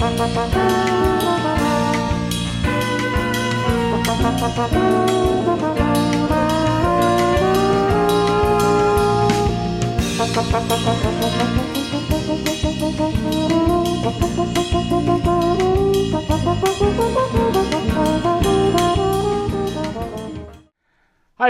Hi,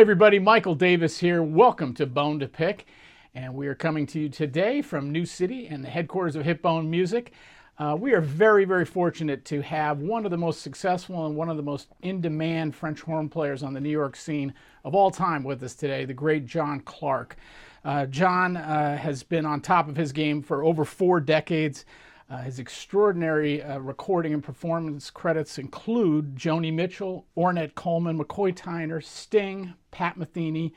everybody. Michael Davis here. Welcome to Bone to Pick. And we are coming to you today from New City and the headquarters of Hipbone Music. Uh, we are very, very fortunate to have one of the most successful and one of the most in demand French horn players on the New York scene of all time with us today, the great John Clark. Uh, John uh, has been on top of his game for over four decades. Uh, his extraordinary uh, recording and performance credits include Joni Mitchell, Ornette Coleman, McCoy Tyner, Sting, Pat Metheny,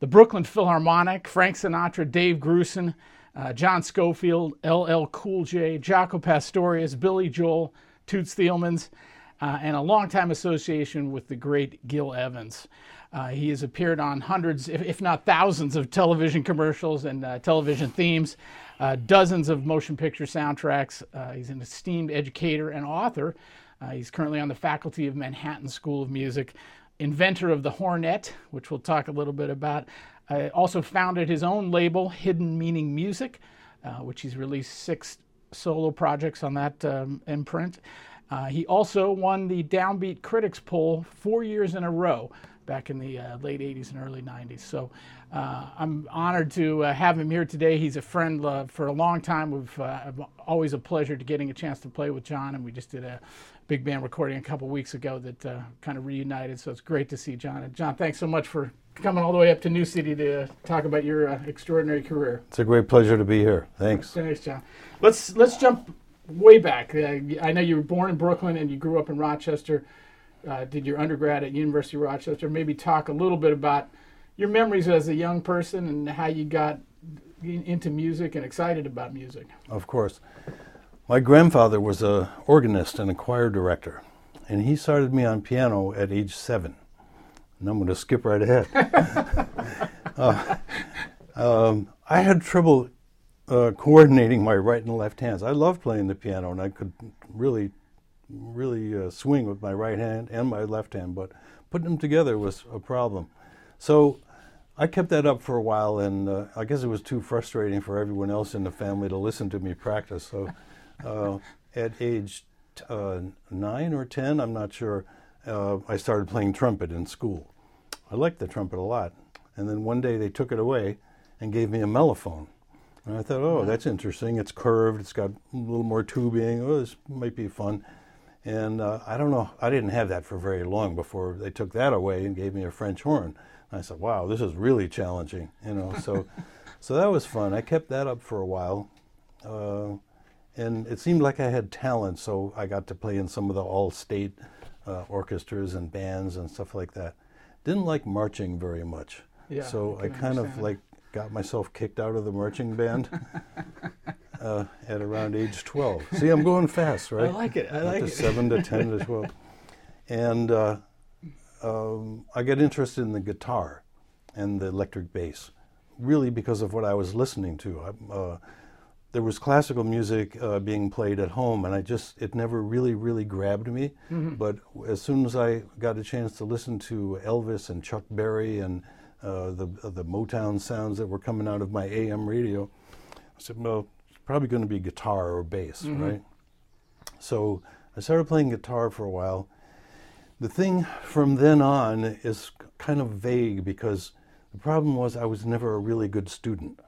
the Brooklyn Philharmonic, Frank Sinatra, Dave Grusin, uh, John Scofield, LL Cool J, Jaco Pastorius, Billy Joel, Toots Thielemans, uh, and a longtime association with the great Gil Evans. Uh, he has appeared on hundreds, if, not thousands, of television commercials and uh, television themes, uh, dozens of motion picture soundtracks. Uh, he's an esteemed educator and author. He's currently on the faculty of Manhattan School of Music, inventor of the Hornet, which we'll talk a little bit about. Uh, also founded his own label, Hidden Meaning Music, which he's released six solo projects on that um, imprint. he also won the Downbeat Critics Poll four years in a row back in the uh, late 80s and early 90s. So uh, I'm honored to uh, have him here today. He's a friend uh, for a long time. We've uh, always a pleasure to getting a chance to play with John, and we just did a big band recording a couple weeks ago that uh, kind of reunited. So it's great to see John. And John, thanks so much for coming all the way up to New City to talk about your extraordinary career. It's a great pleasure to be here. Thanks. Thanks, John. Let's let's jump way back. I know you were born in Brooklyn and you grew up in Rochester uh, did your undergrad at University of Rochester. Maybe talk a little bit about your memories as a young person and how you got into music and excited about music. Of course. My grandfather was a organist and a choir director, and he started me on piano at age seven. And I'm going to skip right ahead. uh, um, I had trouble uh, coordinating my right and left hands. I loved playing the piano, and I could really really uh, swing with my right hand and my left hand, but putting them together was a problem. So I kept that up for a while, and uh, I guess it was too frustrating for everyone else in the family to listen to me practice. So uh, at age uh, nine or ten, I'm not sure, uh, I started playing trumpet in school. I liked the trumpet a lot. And then one day they took it away and gave me a mellophone. And I thought, oh, that's interesting. It's curved, it's got a little more tubing. Oh, this might be fun. And uh, I don't know, I didn't have that for very long before they took that away and gave me a French horn. And I said, wow, this is really challenging, you know. So, so that was fun. I kept that up for a while. Uh, and it seemed like I had talent, so I got to play in some of the all state uh, orchestras and bands and stuff like that. Didn't like marching very much. Yeah, so I, I kind of like got myself kicked out of the marching band. uh, at around age 12. See, I'm going fast, right? I like it. I like it. 7 to 10 to 12. And uh, um, I got interested in the guitar and the electric bass, really because of what I was listening to. Uh, there was classical music uh, being played at home, and I just, it never really, really grabbed me. Mm-hmm. But as soon as I got a chance to listen to Elvis and Chuck Berry and uh, the, the Motown sounds that were coming out of my AM radio, I said, well, it's probably going to be guitar or bass, mm-hmm. right? So I started playing guitar for a while. The thing from then on is kind of vague because the problem was I was never a really good student.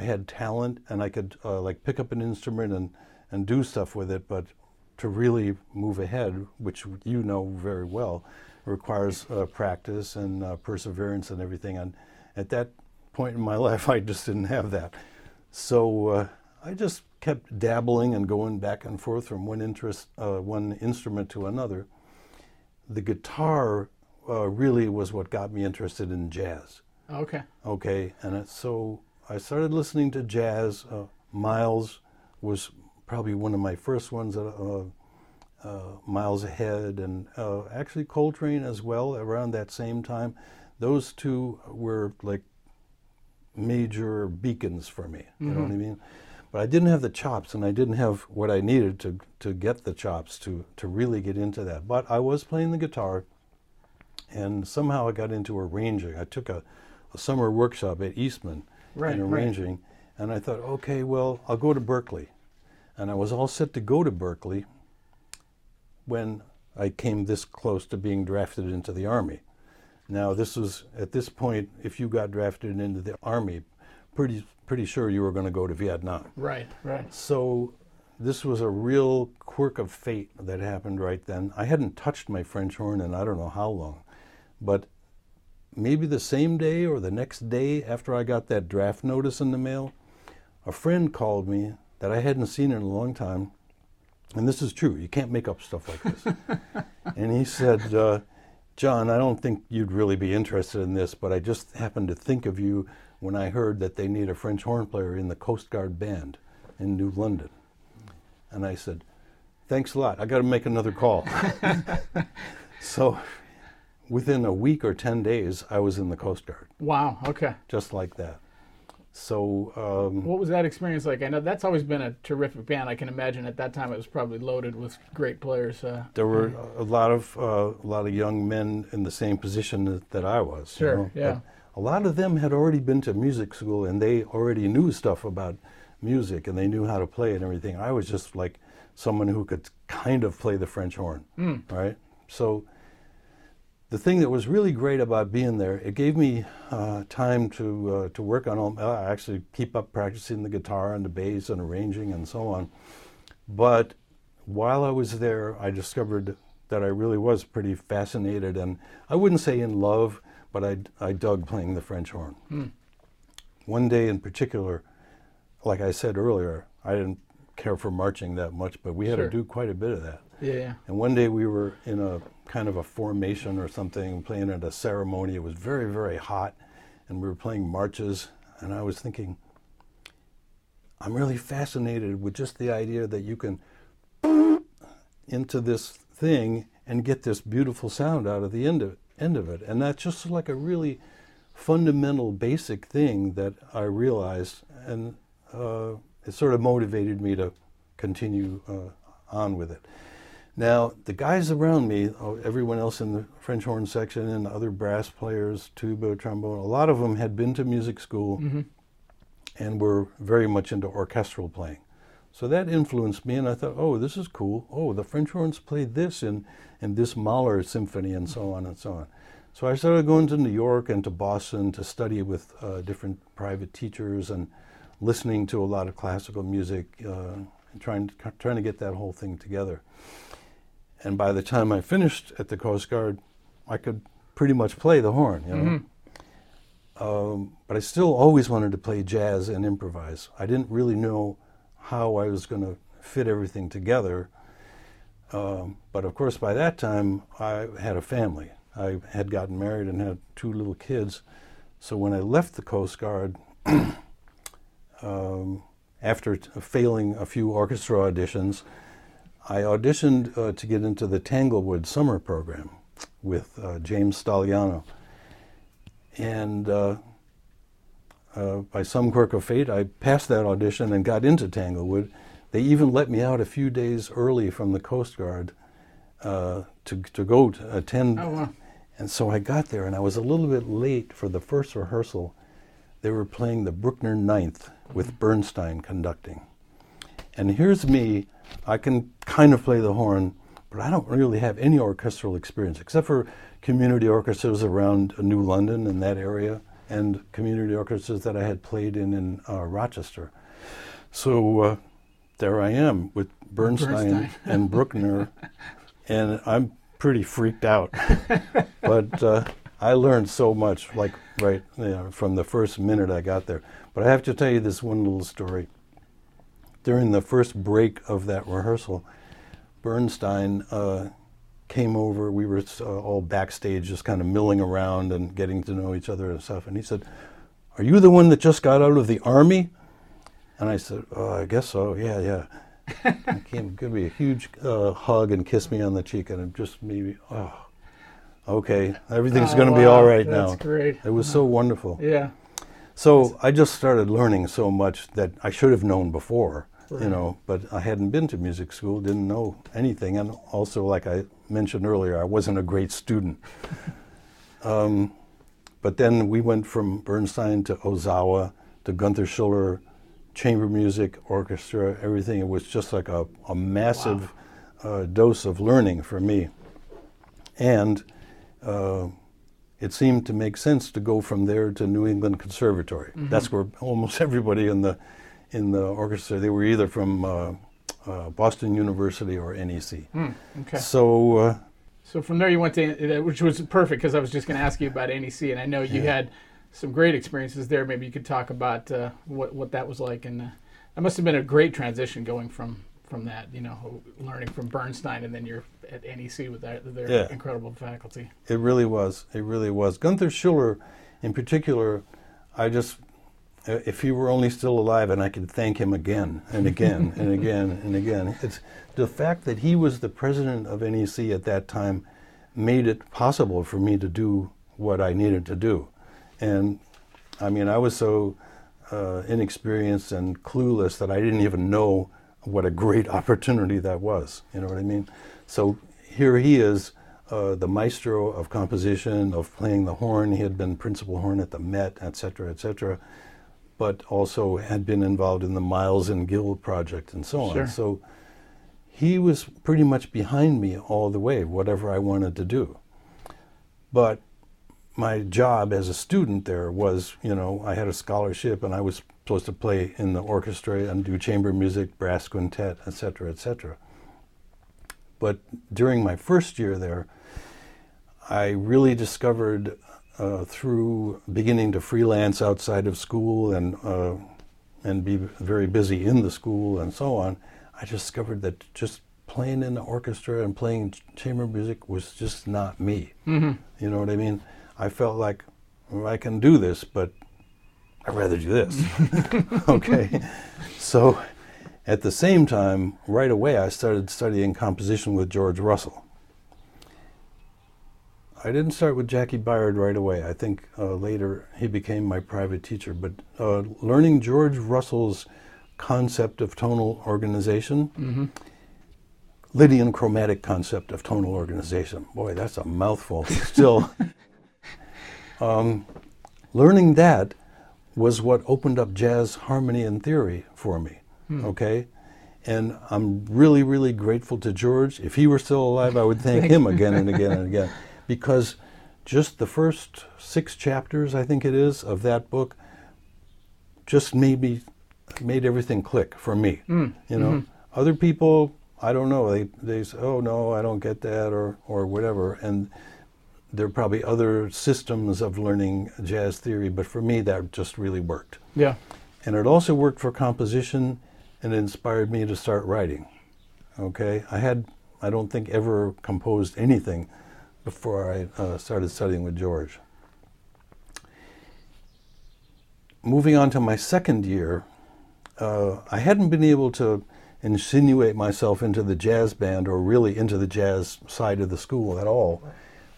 I had talent and I could uh, like pick up an instrument and, and do stuff with it, but to really move ahead, which you know very well, requires uh, practice and uh, perseverance and everything. And at that point in my life, I just didn't have that. So uh, I just kept dabbling and going back and forth from one interest, uh, one instrument to another. The guitar uh, really was what got me interested in jazz. Okay. Okay, and so I started listening to jazz. Uh, Miles was probably one of my first ones. Uh, uh, Miles Ahead, and uh, actually Coltrane as well around that same time. Those two were like major beacons for me. You mm-hmm. know what I mean? But I didn't have the chops, and I didn't have what I needed to to get the chops to to really get into that. But I was playing the guitar, and somehow I got into arranging. I took a, a summer workshop at Eastman Right, right. arranging, and I thought, okay, well, I'll go to Berklee, and I was all set to go to Berklee when I came this close to being drafted into the army. Now, this was at this point, if you got drafted into the army, pretty pretty sure you were going to go to Vietnam. Right, right. So this was a real quirk of fate that happened right then. I hadn't touched my French horn in I don't know how long, but maybe the same day or the next day after I got that draft notice in the mail, a friend called me that I hadn't seen in a long time. And this is true. You can't make up stuff like this. and he said, uh, John, I don't think you'd really be interested in this, but I just happened to think of you when I heard that they need a French horn player in the Coast Guard band in New London. And I said, Thanks a lot. I got to make another call. so within a week or 10 days, I was in the Coast Guard, Wow. Okay. just like that. So, um, What was that experience like? I know that's always been a terrific band. I can imagine at that time it was probably loaded with great players. Uh, there were a lot of uh, a lot of young men in the same position that, that I was. you Sure, know. yeah. But a lot of them had already been to music school and they already knew stuff about music and they knew how to play and everything. I was just like someone who could kind of play the French horn, right? So the thing that was really great about being there, it gave me uh, time to uh, to work on all, uh, actually keep up practicing the guitar and the bass and arranging and so on. But while I was there, I discovered that I really was pretty fascinated and I wouldn't say in love, but I, I dug playing the French horn. One day in particular, like I said earlier, I didn't care for marching that much, but we had Sure. to do quite a bit of that. yeah, yeah. And one day we were in a kind of a formation or something, playing at a ceremony. It was very, very hot, and we were playing marches. And I was thinking, I'm really fascinated with just the idea that you can into this thing and get this beautiful sound out of the end of end of it. And that's just like a really fundamental, basic thing that I realized, and uh, it sort of motivated me to continue uh, on with it. Now, the guys around me, oh, everyone else in the French horn section and other brass players, tuba, trombone, a lot of them had been to music school and were very much into orchestral playing. So that influenced me, and I thought, oh, this is cool. Oh, the French horns played this in, in this Mahler symphony, and so on and so on. So I started going to New York and to Boston to study with uh, different private teachers and listening to a lot of classical music, uh, and trying trying to get that whole thing together. And by the time I finished at the Coast Guard, I could pretty much play the horn, you know. Um, but I still always wanted to play jazz and improvise. I didn't really know how I was going to fit everything together. Um, but of course, by that time, I had a family. I had gotten married and had two little kids. So when I left the Coast Guard, um, after t- failing a few orchestra auditions, I auditioned uh, to get into the Tanglewood summer program with uh, James Stagliano. And uh, uh, by some quirk of fate, I passed that audition and got into Tanglewood. They even let me out a few days early from the Coast Guard uh, to, to go to attend. Oh, wow. And so I got there, and I was a little bit late for the first rehearsal. They were playing the Bruckner Ninth with Bernstein conducting. And here's me. I can kind of play the horn, but I don't really have any orchestral experience except for community orchestras around New London and that area, and community orchestras that I had played in in uh, Rochester. So uh, there I am with Bernstein, Bernstein. and Bruckner, and I'm pretty freaked out. but uh, I learned so much, like right you know, from the first minute I got there. But I have to tell you this one little story. During the first break of that rehearsal, Bernstein uh, came over. We were uh, all backstage, just kind of milling around and getting to know each other and stuff. And he said, "Are you the one that just got out of the army?" And I said, oh, "I guess so. Yeah, yeah." he came, give me a huge uh, hug and kissed me on the cheek, and it just made me, oh, okay, everything's Oh, going to be wow. all right That's now. great. It was so wonderful. Yeah. So I just started learning so much that I should have known before, right. you know, but I hadn't been to music school, didn't know anything. And also, like I mentioned earlier, I wasn't a great student. um, but then we went from Bernstein to Ozawa to Gunther Schuller, chamber music, orchestra, everything. It was just like a, a massive wow. uh, dose of learning for me. And uh, it seemed to make sense to go from there to New England Conservatory. Mm-hmm. That's where almost everybody in the in the orchestra they were either from uh, uh, Boston University or NEC. Mm, okay. So. Uh, so from there you went to, uh, which was perfect because I was just going to ask you about NEC, and I know you yeah. had some great experiences there. Maybe you could talk about uh, what what that was like, and uh, that must have been a great transition going from from that, you know, learning from Bernstein, and then you're at NEC with that, their yeah. incredible faculty. It really was. It really was. Gunther Schuller, in particular, I just, if he were only still alive, and I could thank him again and again and again and again. It's the fact that he was the president of NEC at that time made it possible for me to do what I needed to do, and I mean, I was so uh, inexperienced and clueless that I didn't even know what a great opportunity that was. You know what I mean? So here he is, uh, the maestro of composition, of playing the horn. He had been principal horn at the Met, etc., etc., but also had been involved in the Miles and Gil project and so sure. on. So he was pretty much behind me all the way, whatever I wanted to do. But my job as a student there was, you know, I had a scholarship and I was supposed to play in the orchestra and do chamber music, brass quintet, etc., etc. But during my first year there, I really discovered uh, through beginning to freelance outside of school and uh, and be very busy in the school and so on, I discovered that just playing in the orchestra and playing chamber music was just not me. Mm-hmm. You know what I mean? I felt like well, I can do this, but I'd rather do this. okay. So at the same time, right away, I started studying composition with George Russell. I didn't start with Jaki Byard right away. I think uh, later he became my private teacher. But uh, learning George Russell's concept of tonal organization, mm-hmm. Lydian chromatic concept of tonal organization. Boy, that's a mouthful. Still, um, learning that was what opened up jazz harmony and theory for me. Hmm. Okay? And I'm really, really grateful to George. If he were still alive, I would thank him again and again and again. Because just the first six chapters, I think it is, of that book just made me made everything click for me. Mm. You know, mm-hmm. other people, I don't know. They they say, "Oh no, I don't get that," or or whatever. And there are probably other systems of learning jazz theory, but for me, that just really worked. Yeah. And it also worked for composition and it inspired me to start writing. Okay, I had I don't think ever composed anything before I uh, started studying with George. Moving on to my second year, uh, I hadn't been able to insinuate myself into the jazz band or really into the jazz side of the school at all.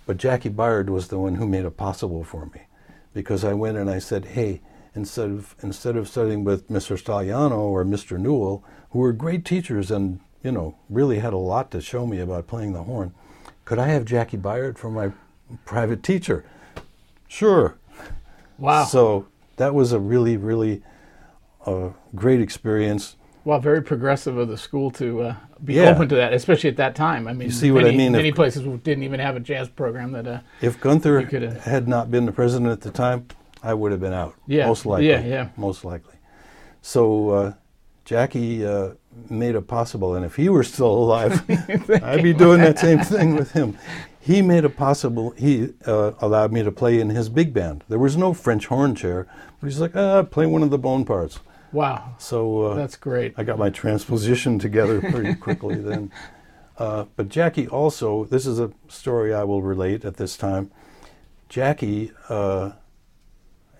But Jaki Byard was the one who made it possible for me because I went and I said, hey, instead of instead of studying with Mr. Stagliano or Mr. Newell, who were great teachers and you know really had a lot to show me about playing the horn, could I have Jaki Byard for my private teacher? Sure. Wow. So that was a really really uh, great experience. Well, very progressive of the school to uh, be yeah. open to that, especially at that time. I mean, you see what many, I mean? Many if, places didn't even have a jazz program that. Uh, if Gunther had not been the president at the time, I would have been out. Yeah. Most likely. Yeah, yeah. Most likely. So uh, Jaki uh, made it possible, and if he were still alive, I'd be doing that same thing with him. He made it possible. He uh, allowed me to play in his big band. There was no French horn chair, but he's like, ah, play one of the bone parts. Wow. So uh, that's great. I got my transposition together pretty quickly then. Uh, but Jaki also, this is a story I will relate at this time. Jaki uh,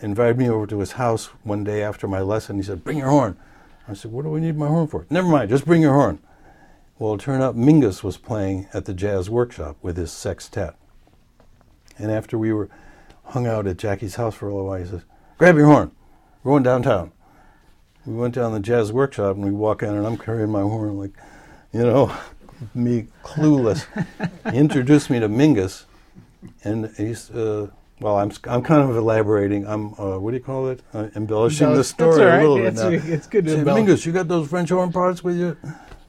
invited me over to his house one day after my lesson. He said, Bring your horn. I said, What do we need my horn for? Never mind, just bring your horn. Well, it turned out Mingus was playing at the jazz workshop with his sextet. And after we were hung out at Jaki's house for a little while, he says, Grab your horn. We're going downtown. We went down the jazz workshop and we walk in and I'm carrying my horn like, you know, me clueless. he introduced me to Mingus, and he's uh, well, I'm I'm kind of elaborating. I'm uh, what do you call it? Uh, embellishing No, the story right. a little bit It's- now. it's good to. Mingus, you got those French horn parts with you?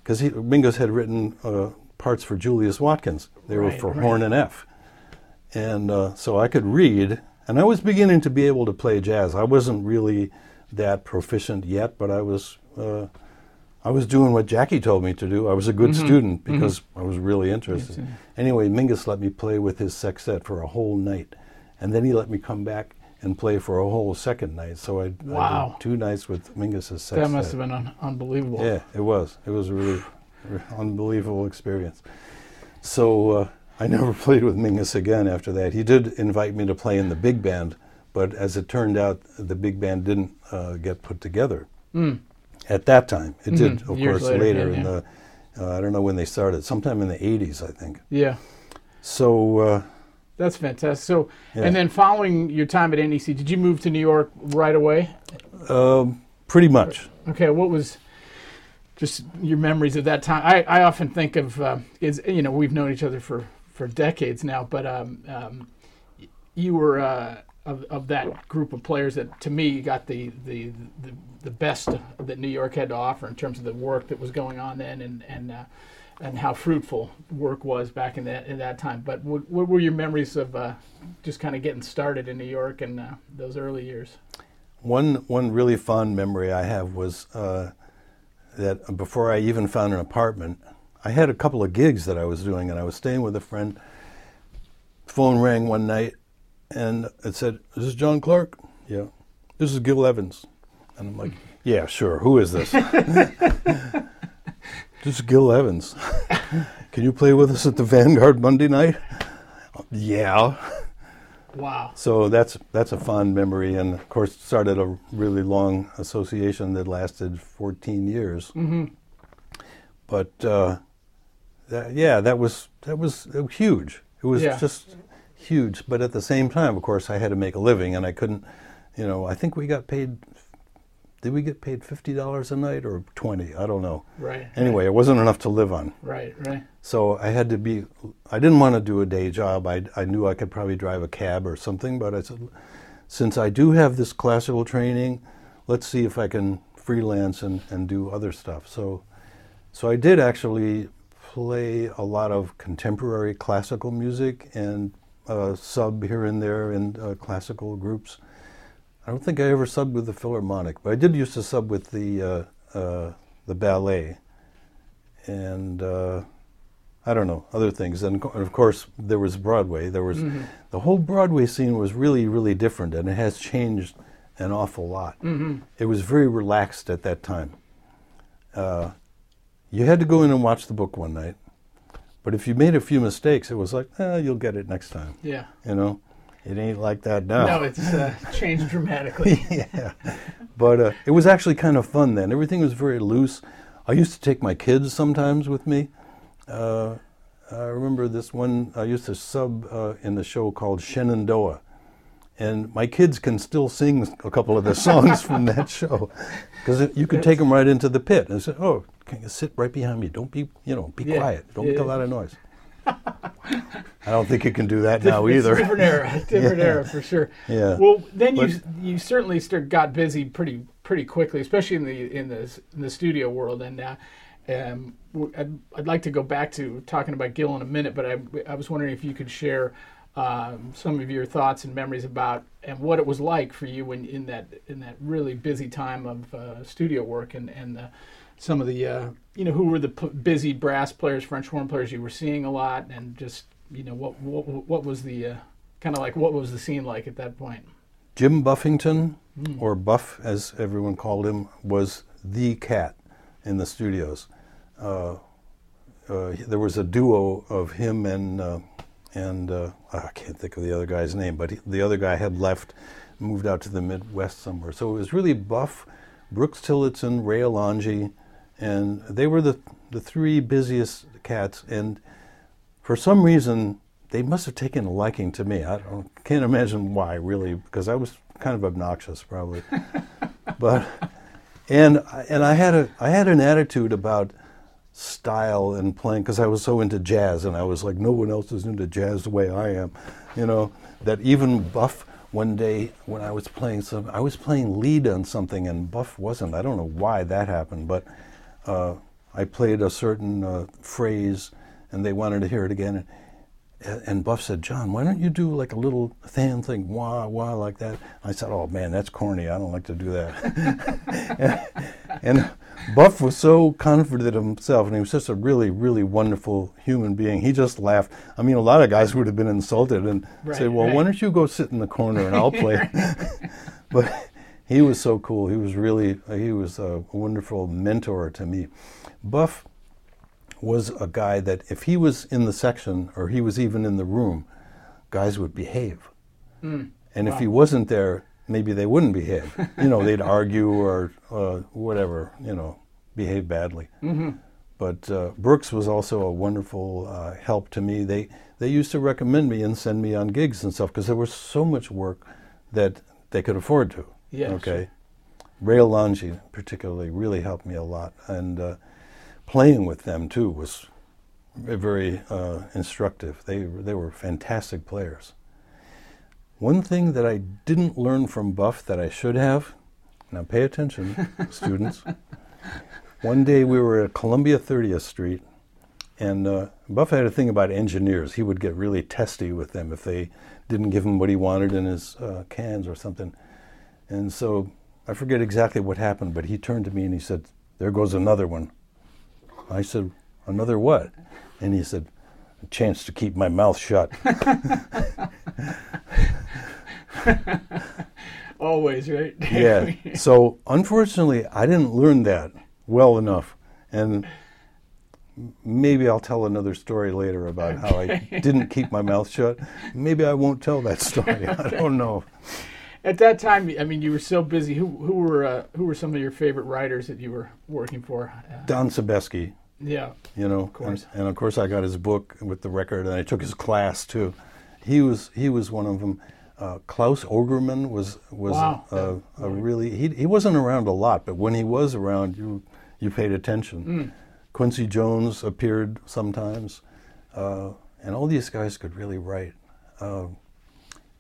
Because Mingus had written uh, parts for Julius Watkins. They were for right. horn and F, and uh, so I could read, and I was beginning to be able to play jazz. I wasn't really that proficient yet, but I was. Uh, I was doing what Jaki told me to do. I was a good Mm-hmm. student because I was really interested. Anyway, Mingus let me play with his sextet for a whole night, and then he let me come back and play for a whole second night. So I, I Wow. did two nights with Mingus's sextet. That must have been un- unbelievable. Yeah, it was. It was a really unbelievable experience. So uh, I never played with Mingus again after that. He did invite me to play in the big band, but as it turned out, the big band didn't uh, get put together Mm. at that time. It did, Mhm. of Years course, later, later, yeah, in yeah. the. Uh, I don't know when they started. Sometime in the '80s, I think. Yeah. So uh, That's fantastic. So, Yeah. and then following your time at NEC, did you move to New York right away? um, pretty much. Okay, what was just your memories of that time? I, I often think of uh, is you know we've known each other for for decades now, but um, um, you were uh, of of that group of players that to me got the the the, the best that New York had to offer in terms of the work that was going on then and and. Uh, and how fruitful work was back in that in that time. But what, what were your memories of uh, just kind of getting started in New York and uh, those early years? One one really fond memory I have was uh, that before I even found an apartment, I had a couple of gigs that I was doing, and I was staying with a friend. Phone rang one night, and it said, This "Is this John Clark?" Yeah. This is Gil Evans, and I'm like, "Yeah, sure. Who is this?" this is Gil Evans. Can you play with us at the Vanguard Monday night? yeah. Wow. So that's that's a fond memory, and of course started a really long association that lasted 14 years. hmm But uh, that, yeah, that was that was huge. It was Yeah. just huge. But at the same time, of course, I had to make a living, and I couldn't. You know, I think we got paid. Did we get paid fifty dollars a night or twenty? I don't know. Right. Anyway, it wasn't enough to live on. Right. Right. So I had to be, I didn't want to do a day job. I, I knew I could probably drive a cab or something, but I said, since I do have this classical training, let's see if I can freelance and, and do other stuff. So, so I did actually play a lot of contemporary classical music and uh, sub here and there in uh, classical groups. I don't think I ever subbed with the Philharmonic, but I did used to sub with the uh, uh, the ballet, and uh, I don't know other things. And and of course, there was Broadway. There was Mm-hmm. the whole Broadway scene was really really different, and it has changed an awful lot. hmm It was very relaxed at that time. Uh, you had to go in and watch the book one night, but if you made a few mistakes, it was like, eh, you'll get it next time. Yeah. You know, it ain't like that now. No, it's uh, changed dramatically. yeah. But uh, it was actually kind of fun then. Everything was very loose. I used to take my kids sometimes with me. Uh, I remember this one, I used to sub uh, in the show called Shenandoah. And my kids can still sing a couple of the songs from that show. Because you could take them right into the pit and say, oh, can you sit right behind me? Don't be, you know, be Yeah. quiet. Don't make a lot of noise. I don't think you can do that now either. Different era, different Yeah. era for sure. Yeah. Well, then you But- you certainly start, got busy pretty pretty quickly, especially in the in the in the studio world. And uh, um, I'd, I'd like to go back to talking about Gil in a minute, but I I was wondering if you could share um, some of your thoughts and memories about and what it was like for you when in that in that really busy time of uh, studio work and and the, some of the uh, you know who were the p- busy brass players, French horn players you were seeing a lot, and just you know what what what was the uh, kind of like what was the scene like at that point? Jim Buffington, or Buff as everyone called him, was the cat in the studios. Uh, uh, there was a duo of him and uh, and uh, I can't think of the other guy's name, but he, the other guy had left, moved out to the Midwest somewhere. So it was really Buff, Brooks Tillotson, Ray Alonge, and they were the the three busiest cats. And for some reason, they must have taken a liking to me. I don't, can't imagine why, really, because I was kind of obnoxious, probably. but and and I had a I had an attitude about style and playing because I was so into jazz, and I was like, no one else is into jazz the way I am, you know. That even Buff one day when I was playing some, I was playing lead on something, and Buff wasn't. I don't know why that happened, but uh, I played a certain uh, phrase, and they wanted to hear it again. And, and Buff said, John, why don't you do like a little fan thing, wah, wah, like that? I said, oh man, that's corny. I don't like to do that. and, and Buff was so confident of himself, and he was just a really, really wonderful human being. He just laughed. I mean, a lot of guys would have been insulted and Right, say, "Well, right. why don't you go sit in the corner and I'll play?" but he was so cool. He was really, he was a wonderful mentor to me. Buff was a guy that if he was in the section or he was even in the room, guys would behave. And if he wasn't there, maybe they wouldn't behave. You know, they'd argue or uh, whatever, you know, behave badly. Mm-hmm. But uh, Brooks was also a wonderful uh, help to me. They they used to recommend me and send me on gigs and stuff because there was so much work that they could afford to. Yeah, Okay. Ray Alonge particularly really helped me a lot, and uh, playing with them too was very uh, instructive. They they were fantastic players. One thing that I didn't learn from Buff that I should have. Now pay attention, students. One day we were at Columbia 30th Street, and uh, Buff had a thing about engineers. He would get really testy with them if they didn't give him what he wanted in his uh, cans or something. And so I forget exactly what happened, but he turned to me and he said, There goes another one. I said, Another what? And he said, A chance to keep my mouth shut. Always, right? yeah. So unfortunately, I didn't learn that well enough, and maybe I'll tell another story later about how I didn't keep my mouth shut. Maybe I won't tell that story. I don't know. At that time, I mean, you were so busy. Who who were uh, who were some of your favorite writers that you were working for? Uh, Don Sebesky, yeah. you know, of course. And, and of course I got his book with the record, and I took his class too. He was he was one of them. Uh, Claus Ogerman was was Wow. a, a, a really he he wasn't around a lot, but when he was around, you you paid attention. Mm. Quincy Jones appeared sometimes, uh, and all these guys could really write.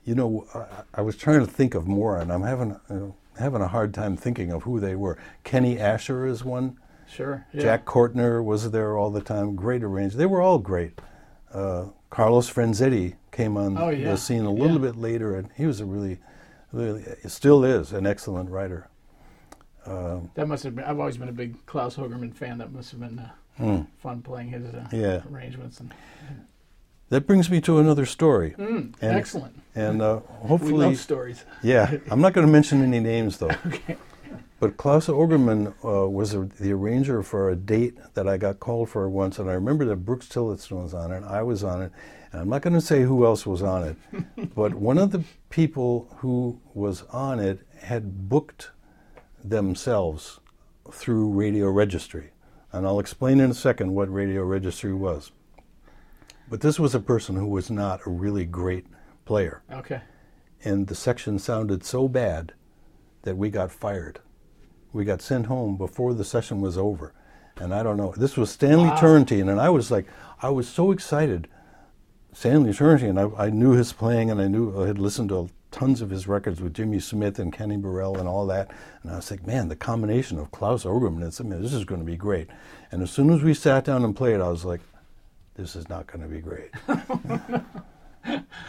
Uh, you know, I, I was trying to think of more, and I'm having uh, having a hard time thinking of who they were. Kenny Ascher is one. Sure. Yeah. Jack Cortner was there all the time. Great arrangement. They were all great. Uh, Carlos Franzetti came on Oh, yeah. the scene a little Yeah. bit later, and he was a really, really, still is an excellent writer. Um, That must have been. I've always been a big Claus Ogerman fan. That must have been uh, hmm. fun playing his uh, arrangements. And, That brings me to another story, Mm, And- excellent. and uh, We hopefully, love stories. yeah, I'm not going to mention any names though. Okay. But Claus Ogerman uh, was a, the arranger for a date that I got called for once, and I remember that Brooks Tillotson was on it, I was on it, and I'm not going to say who else was on it, but one of the people who was on it had booked themselves through Radio Registry, and I'll explain in a second what Radio Registry was. But this was a person who was not a really great player Okay. and the section sounded so bad that we got fired. We got sent home before the session was over. And I don't know. This was Stanley Wow. Turrentine, and I was like, I was so excited. Stanley Turrentine, I, I knew his playing, and I knew I had listened to tons of his records with Jimmy Smith and Kenny Burrell and all that. And I was like, man, the combination of Claus Ogerman and mean, this is going to be great. And as soon as we sat down and played, I was like, this is not going to be great.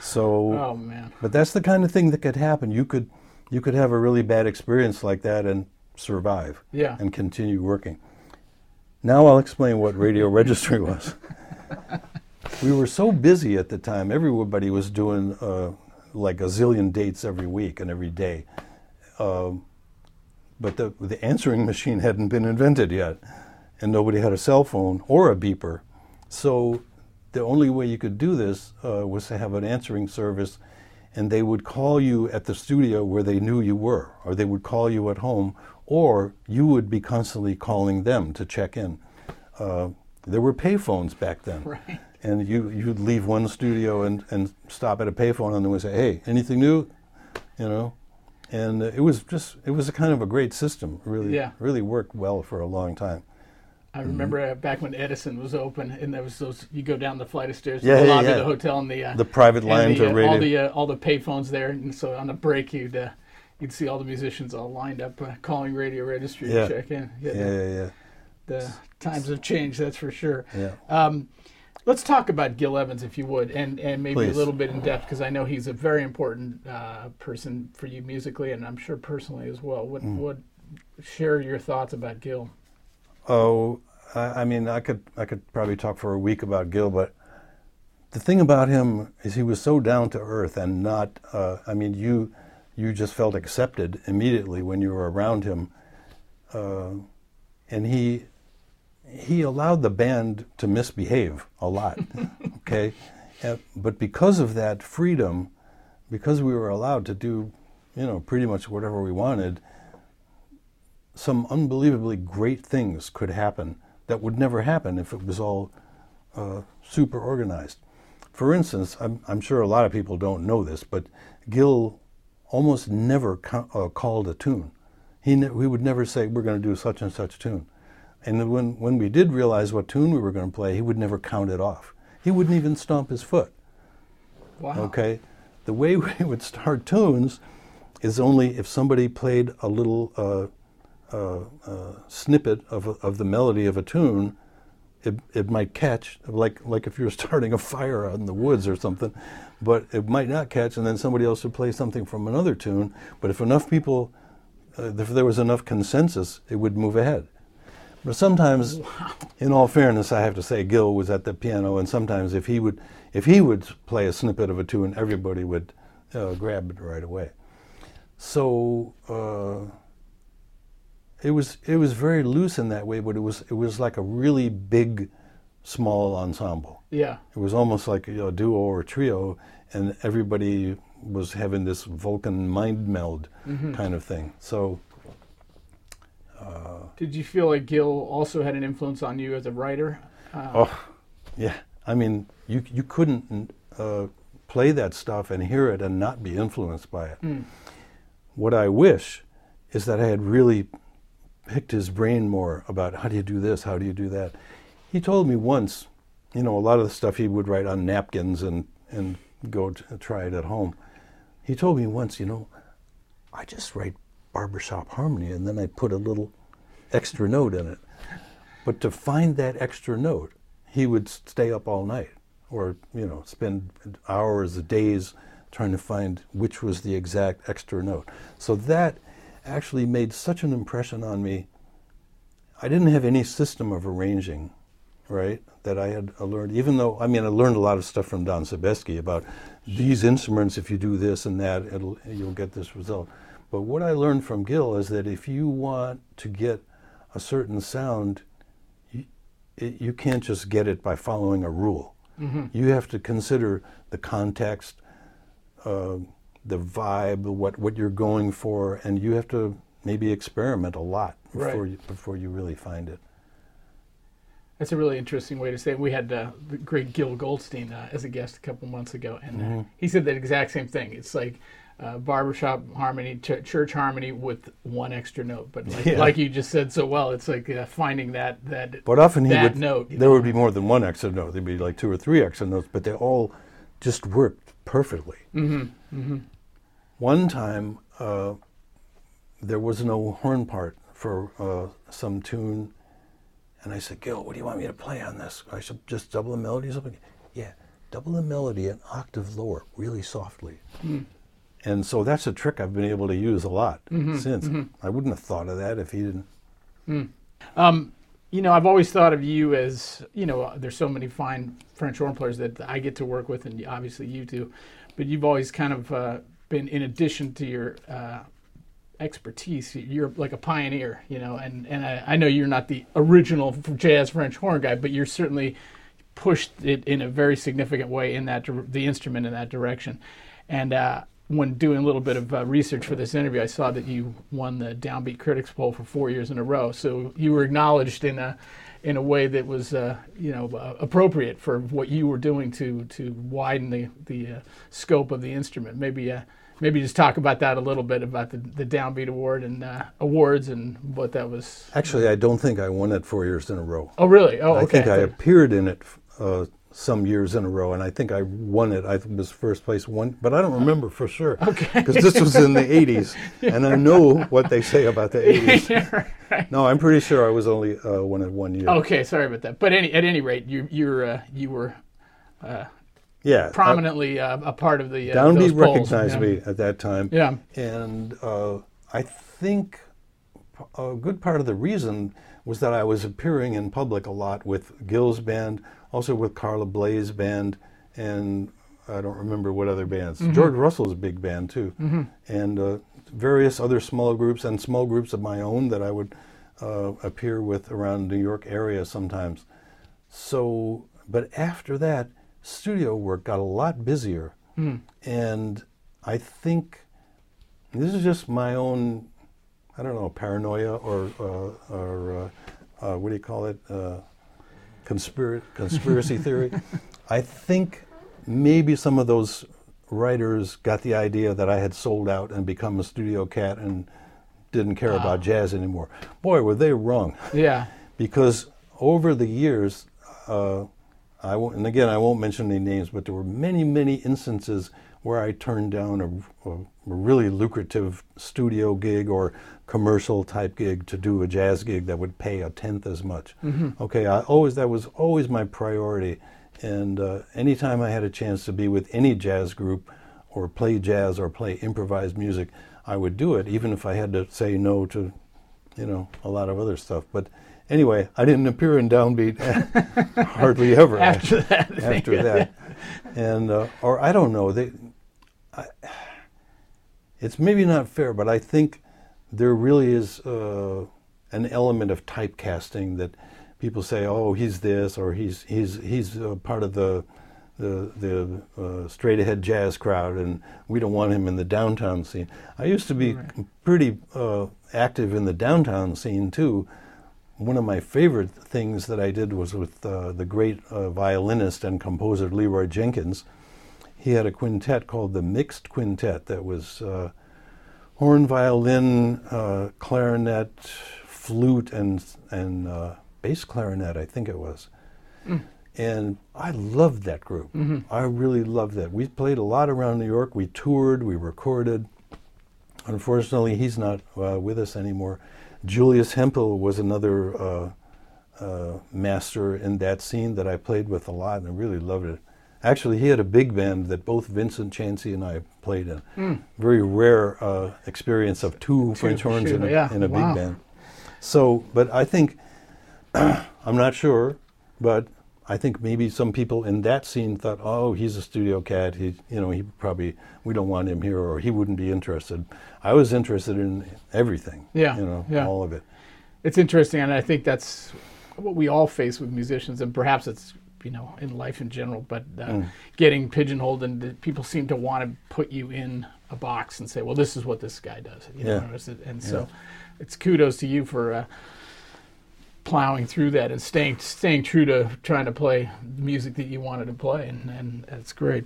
so Oh man. but that's the kind of thing that could happen. You could you could have a really bad experience like that and survive Yeah. and continue working. Now I'll explain what radio registry was. we were so busy at the time. Everybody was doing uh, like a zillion dates every week and every day. Um, but the the answering machine hadn't been invented yet, and nobody had a cell phone or a beeper. So the only way you could do this uh, was to have an answering service, and they would call you at the studio where they knew you were, or they would call you at home, or you would be constantly calling them to check in. Uh, there were payphones back then, Right. and you you'd leave one studio and, and stop at a payphone, and they would say, "Hey, anything new?" You know. and it was just it was a kind of a great system. Really, Yeah. really worked well for a long time. I remember uh, back when Edison was open, and there was those. You go down the flight of stairs to Yeah, the yeah, lobby of yeah. the hotel, and the uh, The private line the, uh, all the uh, all the payphones there, and so on the break you'd uh, you'd see all the musicians all lined up uh, calling radio registry Yeah. to check in. yeah, the, yeah, yeah, the times have changed, that's for sure. yeah. Um, let's talk about Gil Evans, if you would, and, and maybe Please. a little bit in depth, because I know he's a very important uh, person for you musically, and I'm sure personally as well. What Mm. what share your thoughts about Gil? Oh, I, I mean, I could I could probably talk for a week about Gil, but the thing about him is he was so down to earth and not. Uh, I mean, you you just felt accepted immediately when you were around him, uh, and he he allowed the band to misbehave a lot. okay, Uh, but because of that freedom, because we were allowed to do, you know, pretty much whatever we wanted some unbelievably great things could happen that would never happen if it was all uh, super organized. For instance, I'm, I'm sure a lot of people don't know this, but Gil almost never co- uh, called a tune. He, ne- we would never say, we're going to do such and such tune. And when, when we did realize what tune we were going to play, he would never count it off. He wouldn't even stomp his foot. Wow. Okay, the way we would start tunes is only if somebody played a little uh, uh, uh, snippet of, a, of the melody of a tune. It, it might catch, like like if you're starting a fire out in the woods or something, but it might not catch, and then somebody else would play something from another tune. But if enough people, uh, if there was enough consensus, it would move ahead. But sometimes, in all fairness, I have to say Gil was at the piano, and sometimes if he would, if he would play a snippet of a tune, everybody would uh, grab it right away. So uh, it was it was very loose in that way, but it was it was like a really big, small ensemble. Yeah. It was almost like a duo or a trio, and everybody was having this Vulcan mind meld kind of thing. So Did you feel like Gil also had an influence on you as a writer? Uh, Oh, yeah. I mean, you you couldn't uh, play that stuff and hear it and not be influenced by it. What I wish is that I had really picked his brain more about how do you do this, how do you do that. He told me once, you know, a lot of the stuff he would write on napkins and and go try it at home. He told me once, you know, I just write barbershop harmony and then I put a little extra note in it. But to find that extra note, he would stay up all night or, you know, spend hours, days trying to find which was the exact extra note. So that actually made such an impression on me. I didn't have any system of arranging, right, that I had learned, even though, I mean, I learned a lot of stuff from Don Sebesky about these instruments, if you do this and that, it'll, you'll get this result. But what I learned from Gil is that if you want to get a certain sound, you, it, you can't just get it by following a rule. You have to consider the context, uh, the vibe, what what you're going for, and you have to maybe experiment a lot before Right. you, before you really find it. That's a really interesting way to say it. We had uh, the great Gil Goldstein uh, as a guest a couple months ago, and uh, Mm-hmm. he said that exact same thing. It's like uh, barbershop harmony, ch- church harmony with one extra note. But like, Yeah. like you just said so well, it's like uh, finding that that But often he that would note. there know? would be more than one extra note. There'd be like two or three extra notes, but they all just worked perfectly. Mm-hmm. One time, uh, there was no horn part for uh, some tune, and I said, "Gil, what do you want me to play on this? I should just double the melody or something." Yeah, double the melody an octave lower, really softly. And so that's a trick I've been able to use a lot since. I wouldn't have thought of that if he didn't. Um, you know, I've always thought of you as, you know, there's so many fine French horn players that I get to work with, and obviously you do, but you've always kind of uh, been, in addition to your uh, expertise, you're like a pioneer, you know, and, and I, I know you're not the original jazz French horn guy, but you're certainly pushed it in a very significant way in that, the instrument in that direction. And, uh, when doing a little bit of uh, research for this interview, I saw that you won the Downbeat Critics Poll for four years in a row. So you were acknowledged in a in a way that was uh, you know uh, appropriate for what you were doing to to widen the the uh, scope of the instrument. Maybe uh, maybe just talk about that a little bit about the, the Downbeat Award and uh, awards and what that was. Actually, I don't think I won it four years in a row. Oh, really? Oh, okay. I think I appeared in it uh, some years in a row, and I think I won it. I think was first place one, but I don't remember for sure. Okay. Because this was in the 80s, and I know what they say about the 80s. Right. No, I'm pretty sure I was only uh, won it one year. Okay, sorry about that. But any, at any rate, you you're uh, you were yeah. prominently uh, a part of the uh, Downbeat polls. recognized yeah. me at that time. Yeah. And uh, I think a good part of the reason was that I was appearing in public a lot with Gil's band, also with Carla Bley's band, and I don't remember what other bands. Mm-hmm. George Russell's big band too, and uh, various other small groups and small groups of my own that I would uh, appear with around New York area sometimes. So, but after that, studio work got a lot busier, and I think this is just my own, I don't know, paranoia or uh, or uh, uh, what do you call it, conspiracy conspiracy theory. I think maybe some of those writers got the idea that I had sold out and become a studio cat and didn't care about jazz anymore. Boy, were they wrong Yeah. because over the years, uh, I won't, and again, I won't mention any names, but there were many, many instances where I turned down a, a really lucrative studio gig or commercial type gig to do a jazz gig that would pay a tenth as much. Okay, I always that was always my priority, and uh, anytime I had a chance to be with any jazz group or play jazz or play improvised music, I would do it, even if I had to say no to you know, a lot of other stuff. But anyway, I didn't appear in Downbeat hardly ever After that, After that, and uh, or I don't know. They, I, it's maybe not fair, but I think there really is uh, an element of typecasting that people say, "Oh, he's this," or "He's he's he's uh, part of the." The the uh, straight ahead jazz crowd, and we don't want him in the downtown scene. I used to be pretty uh, active in the downtown scene too. One of my favorite things that I did was with uh, the great uh, violinist and composer Leroy Jenkins. He had a quintet called the Mixed Quintet that was uh, horn, violin, uh, clarinet, flute, and and uh, bass clarinet. I think it was. And I loved that group. I really loved that. We played a lot around New York. We toured. We recorded. Unfortunately, he's not uh, with us anymore. Julius Hemphill was another uh, uh, master in that scene that I played with a lot, and I really loved it. Actually, he had a big band that both Vincent Chancey and I played in. Very rare uh, experience of two, French horns in a, yeah, in a wow. big band. So, but I think I'm not sure, but I think maybe some people in that scene thought, "Oh, he's a studio cat. He, you know, he probably we don't want him here, or he wouldn't be interested." I was interested in everything. Yeah, you know, yeah. all of it. It's interesting, and I think that's what we all face with musicians, and perhaps it's you know in life in general. But uh, Mm. getting pigeonholed, and people seem to want to put you in a box and say, "Well, this is what this guy does," you. Yeah. it- And so, it's kudos to you for uh, plowing through that and staying staying true to trying to play the music that you wanted to play, and, and that's great.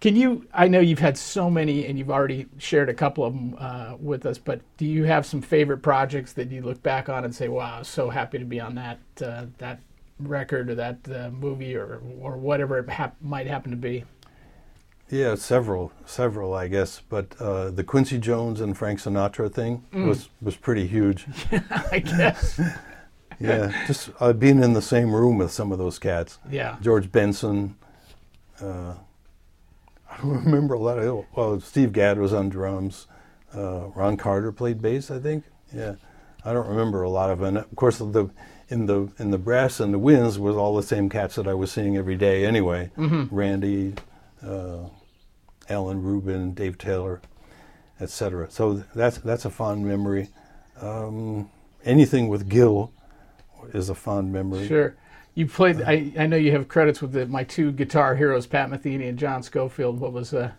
Can you? I know you've had so many, and you've already shared a couple of them uh, with us. But do you have some favorite projects that you look back on and say, "Wow, I was so happy to be on that uh, that record or that uh, movie or or whatever it hap- might happen to be"? Yeah, several, several, I guess. But uh, the Quincy Jones and Frank Sinatra thing Mm. was was pretty huge. I guess. yeah, just uh, being in the same room with some of those cats. Yeah. George Benson. Uh, I don't remember a lot of. Well, Steve Gadd was on drums. Uh, Ron Carter played bass, I think. Yeah, I don't remember a lot of. And of course, the in the in the brass and the winds was all the same cats that I was seeing every day anyway. Randy, uh, Alan Rubin, Dave Taylor, etc. So that's that's a fond memory. Um, anything with Gil is a fond memory. Sure. You played. I, I know you have credits with the, my two guitar heroes, Pat Metheny and John Scofield. What was uh,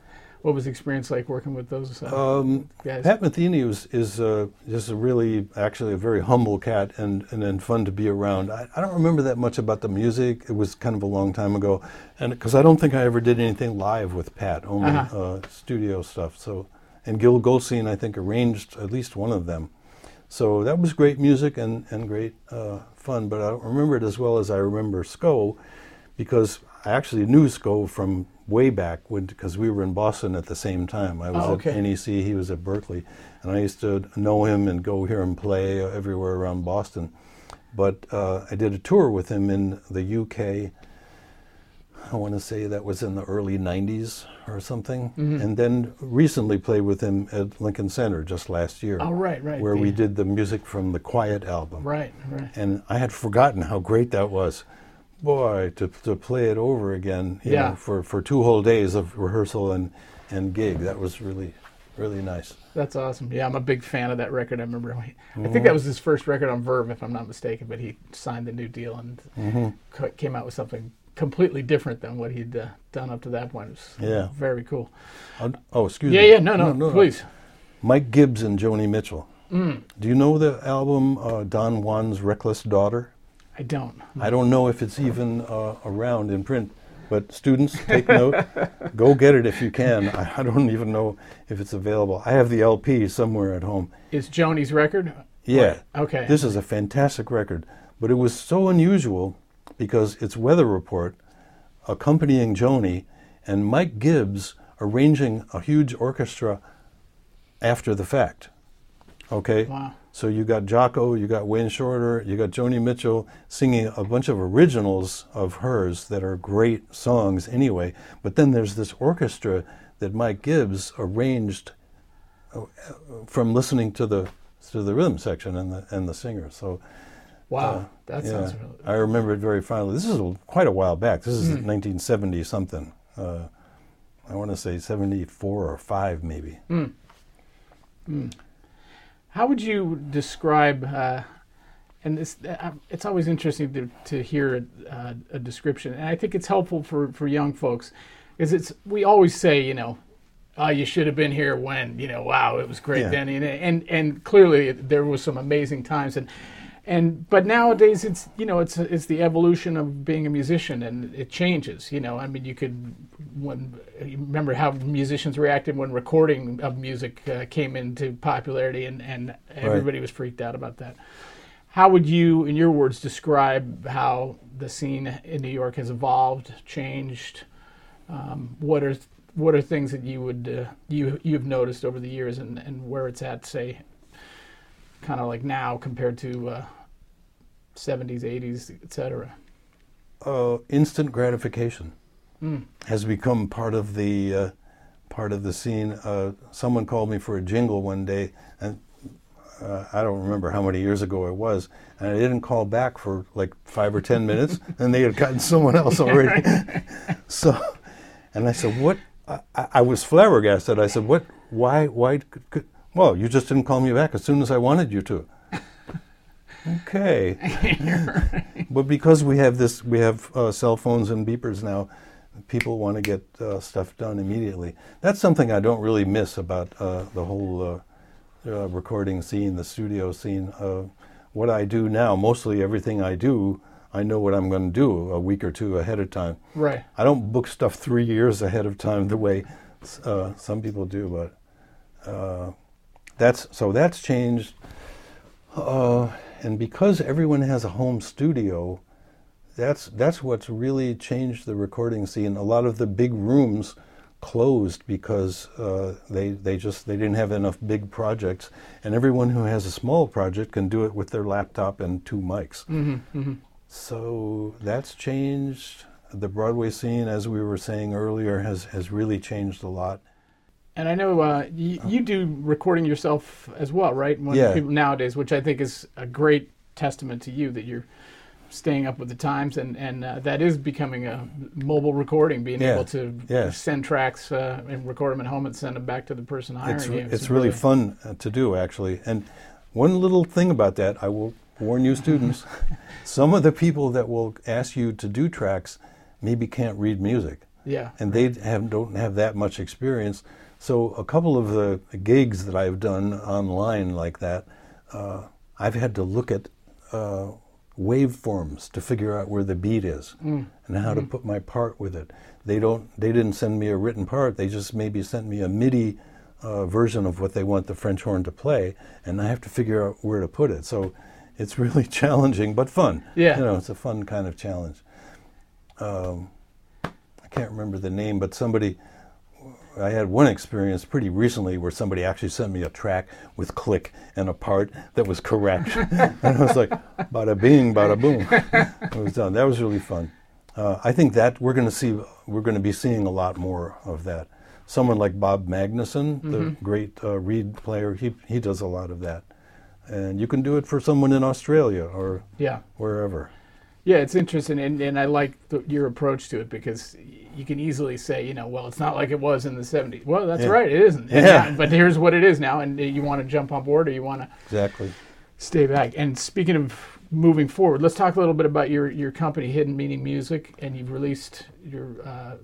what was the experience like working with those uh, Um, guys? Pat Metheny was, is uh, just a really, actually a very humble cat and, and, and fun to be around. I, I don't remember that much about the music. It was kind of a long time ago. And because I don't think I ever did anything live with Pat, only Uh-huh. uh, studio stuff. So and Gil Goldstein, I think, arranged at least one of them. So that was great music and, and great uh, fun, but I don't remember it as well as I remember SCO because I actually knew SCO from way back because we were in Boston at the same time. I was oh, okay. at NEC, he was at Berklee, and I used to know him and go hear him play everywhere around Boston. But uh, I did a tour with him in the UK. I want to say that was in the early 90s or something. Mm-hmm. And then recently played with him at Lincoln Center just last year. Oh, right, right. Where we did the music from the Quiet album. Right, right. And I had forgotten how great that was. Boy, to, to play it over again yeah. Know, for, for two whole days of rehearsal and, and gig, that was really, really nice. That's awesome. Yeah, I'm a big fan of that record. I remember, he, mm-hmm. I think that was his first record on Verve, if I'm not mistaken, but he signed the new deal and mm-hmm. came out with something completely different than what he'd uh, done up to that point. It was yeah. very cool. Oh, excuse yeah, me. Yeah, yeah, no, no, no, please. Mike Gibbs and Joni Mitchell. Mm. Do you know the album uh, Don Juan's Reckless Daughter? I don't. I don't know if it's even uh, around in print, but students, take note. Go get it if you can. I, I, don't even know if it's available. I have the LP somewhere at home. Is Joni's record? Yeah. Okay. This is a fantastic record, but it was so unusual because it's Weather Report accompanying Joni and Mike Gibbs arranging a huge orchestra after the fact. Okay? Wow. So you got Jaco, you got Wayne Shorter, you got Joni Mitchell singing a bunch of originals of hers that are great songs anyway. But then there's this orchestra that Mike Gibbs arranged uh, from listening to the to the rhythm section and the and the singer. So Wow, uh, that yeah, sounds really. I remember it very fondly. This is quite a while back. This is mm. 1970 something. Uh, I want to say 74 or 5 maybe. Mm. Mm. How would you describe? Uh, and it's uh, it's always interesting to to hear a, uh, a description, and I think it's helpful for for young folks. Is it's we always say you know oh, you should have been here when, you know, wow, it was great yeah. then. And, and, and clearly there was some amazing times. And and but nowadays it's you know it's it's the evolution of being a musician and it changes you know. I mean you could when remember how musicians reacted when recording of music uh, came into popularity and and everybody right. was freaked out about that. How would you in your words describe how the scene in new york has evolved changed? Um, what are what are things that you would uh, you you've noticed over the years and, and where it's at say kind of like now compared to uh, 70s, 80s, etc.? Uh, instant gratification mm. has become part of the uh, part of the scene. Uh, someone called me for a jingle one day, and uh, I don't remember how many years ago it was, and I didn't call back for like five or ten minutes, and they had gotten someone else already. so, and I said, "What?" I, I, was flabbergasted. I said, "What? Why? Why?" Could, could, well, you just didn't call me back as soon as I wanted you to. Okay. but because we have this, we have uh, cell phones and beepers now. People want to get uh, stuff done immediately. That's something I don't really miss about uh, the whole uh, uh, recording scene, the studio scene. Uh, what I do now, mostly everything I do, I know what I'm going to do a week or two ahead of time. Right. I don't book stuff three years ahead of time the way some people do, but that's so that's changed. Uh, and because everyone has a home studio, that's that's what's really changed the recording scene. A lot of the big rooms closed because uh, they they just they didn't have enough big projects, and everyone who has a small project can do it with their laptop and two mics. Mm-hmm, mm-hmm. So that's changed. The Broadway scene, as we were saying earlier, has has really changed a lot. And I know uh, you, you, do recording yourself as well, right? When yeah. People nowadays, which I think is a great testament to you that you're staying up with the times, and and uh, that is becoming a mobile recording, being yeah. able to yeah. send tracks uh, and record them at home and send them back to the person hiring it's, you. It's, it's really, really fun uh, to do, actually. And one little thing about that, I will warn you, students. some of the people that will ask you to do tracks maybe can't read music. Yeah. And they have don't have that much experience. So a couple of the gigs that I've done online like that, uh, I've had to look at uh, waveforms to figure out where the beat is mm. and how mm. to put my part with it. They don't. They didn't send me a written part. They just maybe sent me a MIDI uh, version of what they want the French horn to play, and I have to figure out where to put it. So it's really challenging, but fun. Yeah. You know, it's a fun kind of challenge. Um, I can't remember the name, but somebody. I had one experience pretty recently where somebody actually sent me a track with click and a part that was correct, and I was like, "Bada bing, bada boom." it was done. That was really fun. Uh, I think that we're going to see. We're going to be seeing a lot more of that. Someone like Bob Magnuson, the great uh, reed player, he he does a lot of that, and you can do it for someone in Australia or Yeah. wherever. Yeah, it's interesting, and, and I like the, your approach to it because you can easily say, you know, well, it's not like it was in the 70s. Well, that's Yeah. right, it isn't. Yeah. but here's what it is now, and you want to jump on board or you want to Exactly. stay back. And speaking of moving forward, let's talk a little bit about your, your company, Hidden Meaning Music, and you've released your uh,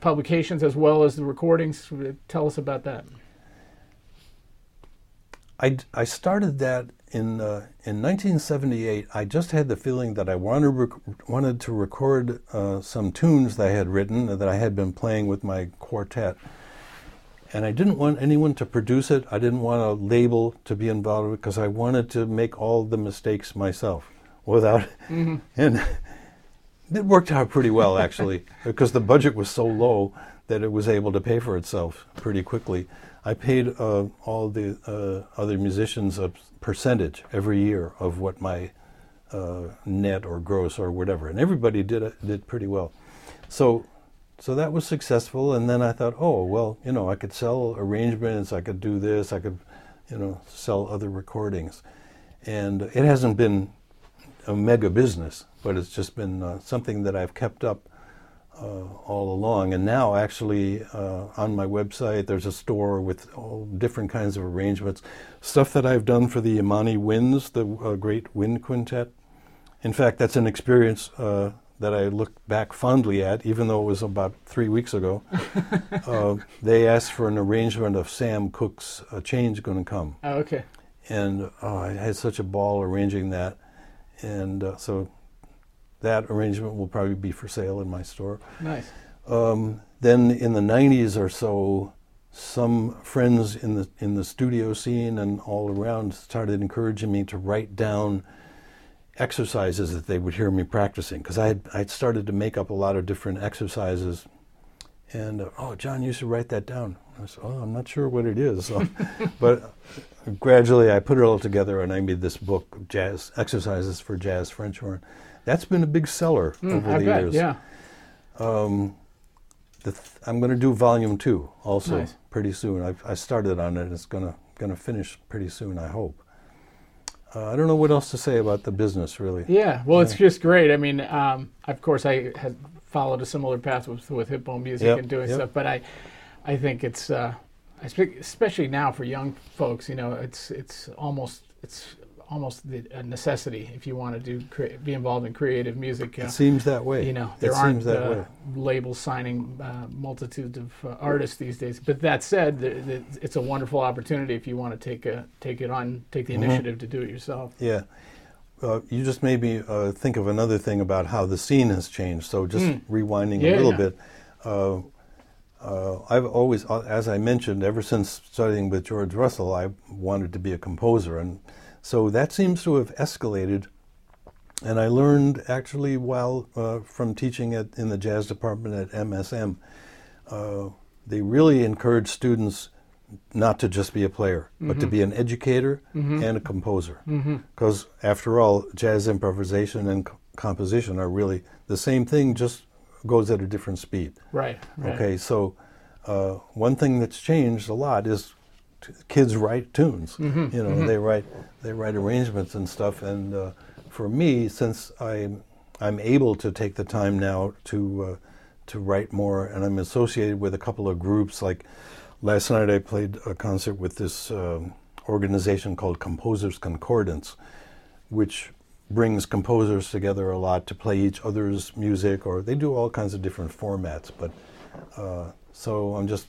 publications as well as the recordings. Tell us about that. I, I started that in uh, in 1978. I just had the feeling that I wanted rec- wanted to record uh, some tunes that I had written that I had been playing with my quartet, and I didn't want anyone to produce it. I didn't want a label to be involved because I wanted to make all the mistakes myself without and. It worked out pretty well, actually, because the budget was so low that it was able to pay for itself pretty quickly. I paid uh, all the uh, other musicians a percentage every year of what my uh, net or gross or whatever, and everybody did it, did pretty well. So, so that was successful. And then I thought, oh well, you know, I could sell arrangements, I could do this, I could, you know, sell other recordings, and it hasn't been a mega business, but it's just been uh, something that I've kept up uh, all along. And now, actually, uh, on my website, there's a store with all different kinds of arrangements, stuff that I've done for the Imani Winds, the uh, great wind quintet. In fact, that's an experience uh, that I look back fondly at, even though it was about three weeks ago. uh, they asked for an arrangement of Sam Cooke's "A Change Gonna Come." Oh, okay. and oh, I had such a ball arranging that, and uh, so that arrangement will probably be for sale in my store. Nice. Um, then in the '90s or so, some friends in the in the studio scene and all around started encouraging me to write down exercises that they would hear me practicing because I had I'd started to make up a lot of different exercises. And uh, oh, John, you should write that down. I said, oh, I'm not sure what it is. So, but gradually, I put it all together, and I made this book, Jazz Exercises for Jazz French Horn. That's been a big seller Mm, over I the bet. years. Yeah. Um, the th- I'm going to do volume two also Nice. pretty soon. I've, I started on it. It's going to going to finish pretty soon. I hope. Uh, I don't know what else to say about the business, really. Yeah, well, it's just great. I mean, um, of course, I had followed a similar path with with hip hop music Yep, and doing yep. stuff, but I, I think it's, uh, I speak, especially now for young folks. You know, it's it's almost it's almost the, a necessity if you want to do be involved in creative music. Uh, It seems that way. you know, it there aren't seems that uh, labels signing uh, multitudes of uh, artists these days. But that said, th th it's a wonderful opportunity if you want to take a take it on, take the Mhm. initiative to do it yourself. Yeah. Uh, you just made me uh, think of another thing about how the scene has changed. So just Mm. rewinding Yeah, a little yeah. bit. Uh, uh, I've always, uh, as I mentioned, ever since studying with George Russell, I wanted to be a composer, and so that seems to have escalated. And I learned actually while uh, from teaching at, in the jazz department at MSM, uh, they really encourage students not to just be a player, but to be an educator and a composer. Because after all, jazz improvisation and co- composition are really the same thing, just goes at a different speed. Right. right. Okay, so uh, one thing that's changed a lot is kids write tunes. Mm-hmm, You know, they write they write arrangements and stuff. And uh, for me, since I'm I'm able to take the time now to uh, to write more, and I'm associated with a couple of groups. Like last night, I played a concert with this um organization called Composers Concordance, which brings composers together a lot to play each other's music, or they do all kinds of different formats. But uh, so I'm just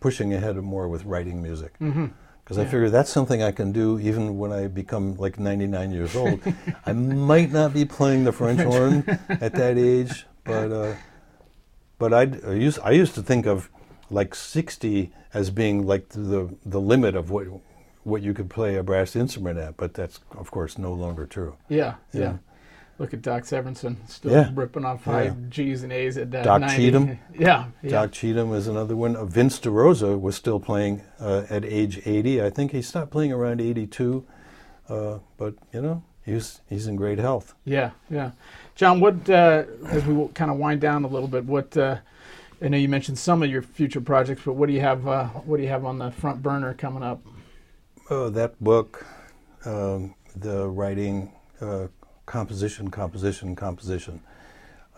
pushing ahead more with writing music because I Yeah. figure that's something I can do even when I become like 99 years old. I might not be playing the French horn at that age, but uh, but I'd- I used I used to think of like 60 as being like the the limit of what what you could play a brass instrument at, but that's of course no longer true. Yeah, yeah. Yeah. Look at Doc Severinsen still Yeah. ripping off high Yeah. G's and A's at uh, Doc 90. Cheatham. Yeah, yeah. Doc Cheatham is another one. Uh, Vince DeRosa was still playing uh, at age 80. I think he stopped playing around 82, uh, but you know he's he's in great health. Yeah, yeah. John, what uh, as we kind of wind down a little bit, what uh, I know you mentioned some of your future projects, but what do you have? Uh, what do you have on the front burner coming up? Oh, that book, um, the writing, uh, composition, composition, composition.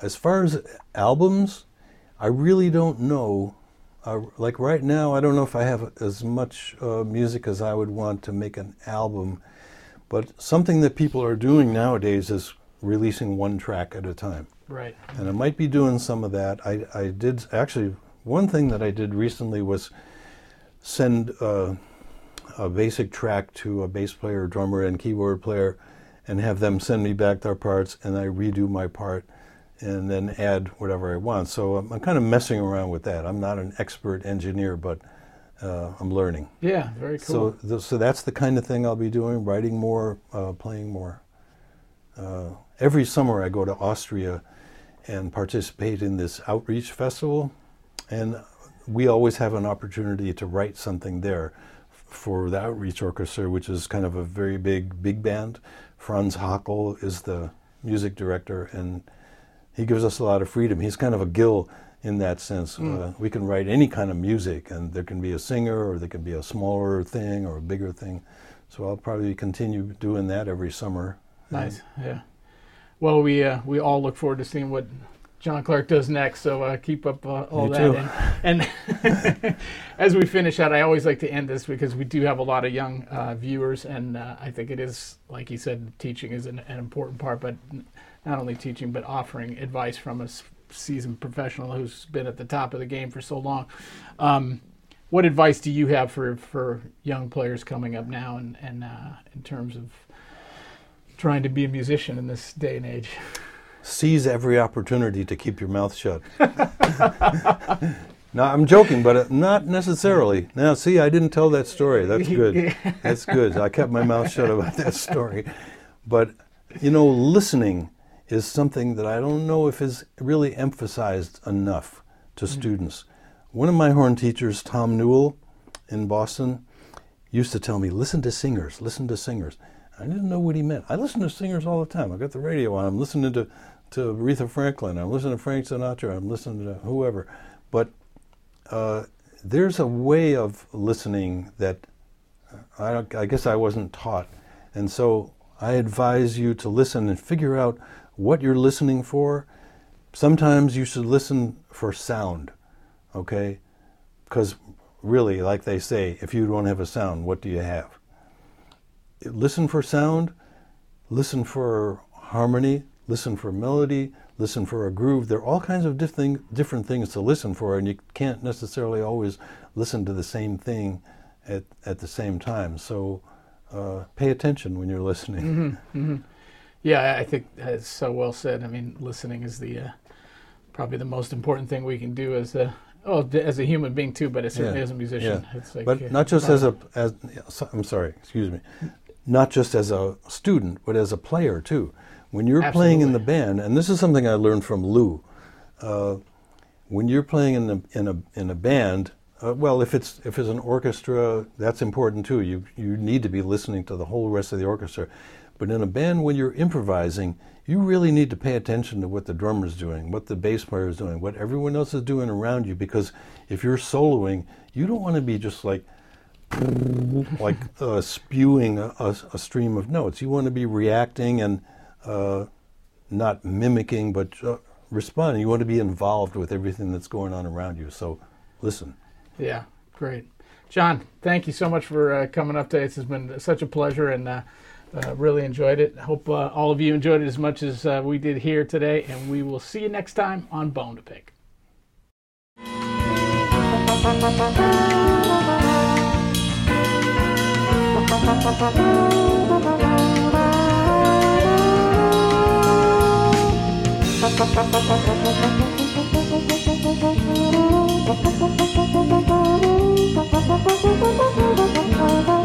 As far as albums, I really don't know. Uh, like right now, I don't know if I have as much uh, music as I would want to make an album. But something that people are doing nowadays is releasing one track at a time. Right. and I might be doing some of that. I, I did actually one thing that I did recently was send uh, a basic track to a bass player, drummer, and keyboard player, and have them send me back their parts, and I redo my part, and then add whatever I want. So I'm, I'm kind of messing around with that. I'm not an expert engineer, but uh, I'm learning. Yeah, very cool. So, th- so that's the kind of thing I'll be doing: writing more, uh, playing more. Uh, every summer, I go to Austria and participate in this outreach festival, and we always have an opportunity to write something there for the outreach orchestra, which is kind of a very big big band. Franz Hackl is the music director, and he gives us a lot of freedom. He's kind of a Gil in that sense. Uh, we can write any kind of music, and there can be a singer, or there can be a smaller thing, or a bigger thing. So I'll probably continue doing that every summer. Nice. Yeah. Well, we uh, we all look forward to seeing what John Clark does next. So uh, keep up uh, all Me that. too. And, and as we finish out, I always like to end this because we do have a lot of young uh, viewers, and uh, I think it is, like you said, teaching is an, an important part. But not only teaching, but offering advice from a seasoned professional who's been at the top of the game for so long. Um, what advice do you have for, for young players coming up now, and, and uh, in terms of trying to be a musician in this day and age? seize every opportunity to keep your mouth shut. no, I'm joking, but uh, not necessarily. Now, see, I didn't tell that story. That's good. That's good. I kept my mouth shut about that story. But, you know, listening is something that I don't know if is really emphasized enough to students. One of my horn teachers, Tom Newell in Boston, used to tell me, listen to singers, listen to singers. I didn't know what he meant. I listen to singers all the time. I got the radio on. I'm listening to, to Aretha Franklin. I'm listening to Frank Sinatra. I'm listening to whoever. But uh, there's a way of listening that I, don't- I guess I wasn't taught. And so I advise you to listen and figure out what you're listening for. Sometimes you should listen for sound, okay? Because really, like they say, if you don't have a sound, what do you have? Listen for sound, listen for harmony, listen for melody, listen for a groove. There are all kinds of different different things to listen for, and you can't necessarily always listen to the same thing at at the same time. So uh, pay attention when you're listening. Yeah, I think that's so well said. I mean, listening is the uh, probably the most important thing we can do as a oh as a human being too, but certainly Yeah, as a musician. yeah. It's like, but uh, not just as a as I'm sorry, excuse me, not just as a student, but as a player too. When you're playing in the band, and this is something I learned from Lou. Uh, when you're playing in the in a in a band, uh, well, if it's if it's an orchestra, that's important too. You you need to be listening to the whole rest of the orchestra. But in a band, when you're improvising, you really need to pay attention to what the drummer's doing, what the bass player is doing, what everyone else is doing around you. Because if you're soloing, you don't want to be just like like uh, spewing a, a, a stream of notes. You want to be reacting and uh, not mimicking, but uh, responding. You want to be involved with everything that's going on around you. So listen. Yeah, great. John, thank you so much for uh, coming up today. This has been such a pleasure and uh, uh, really enjoyed it. Hope uh, all of you enjoyed it as much as uh, we did here today, and we will see you next time on Bone to Pick. Thank you. Thank you.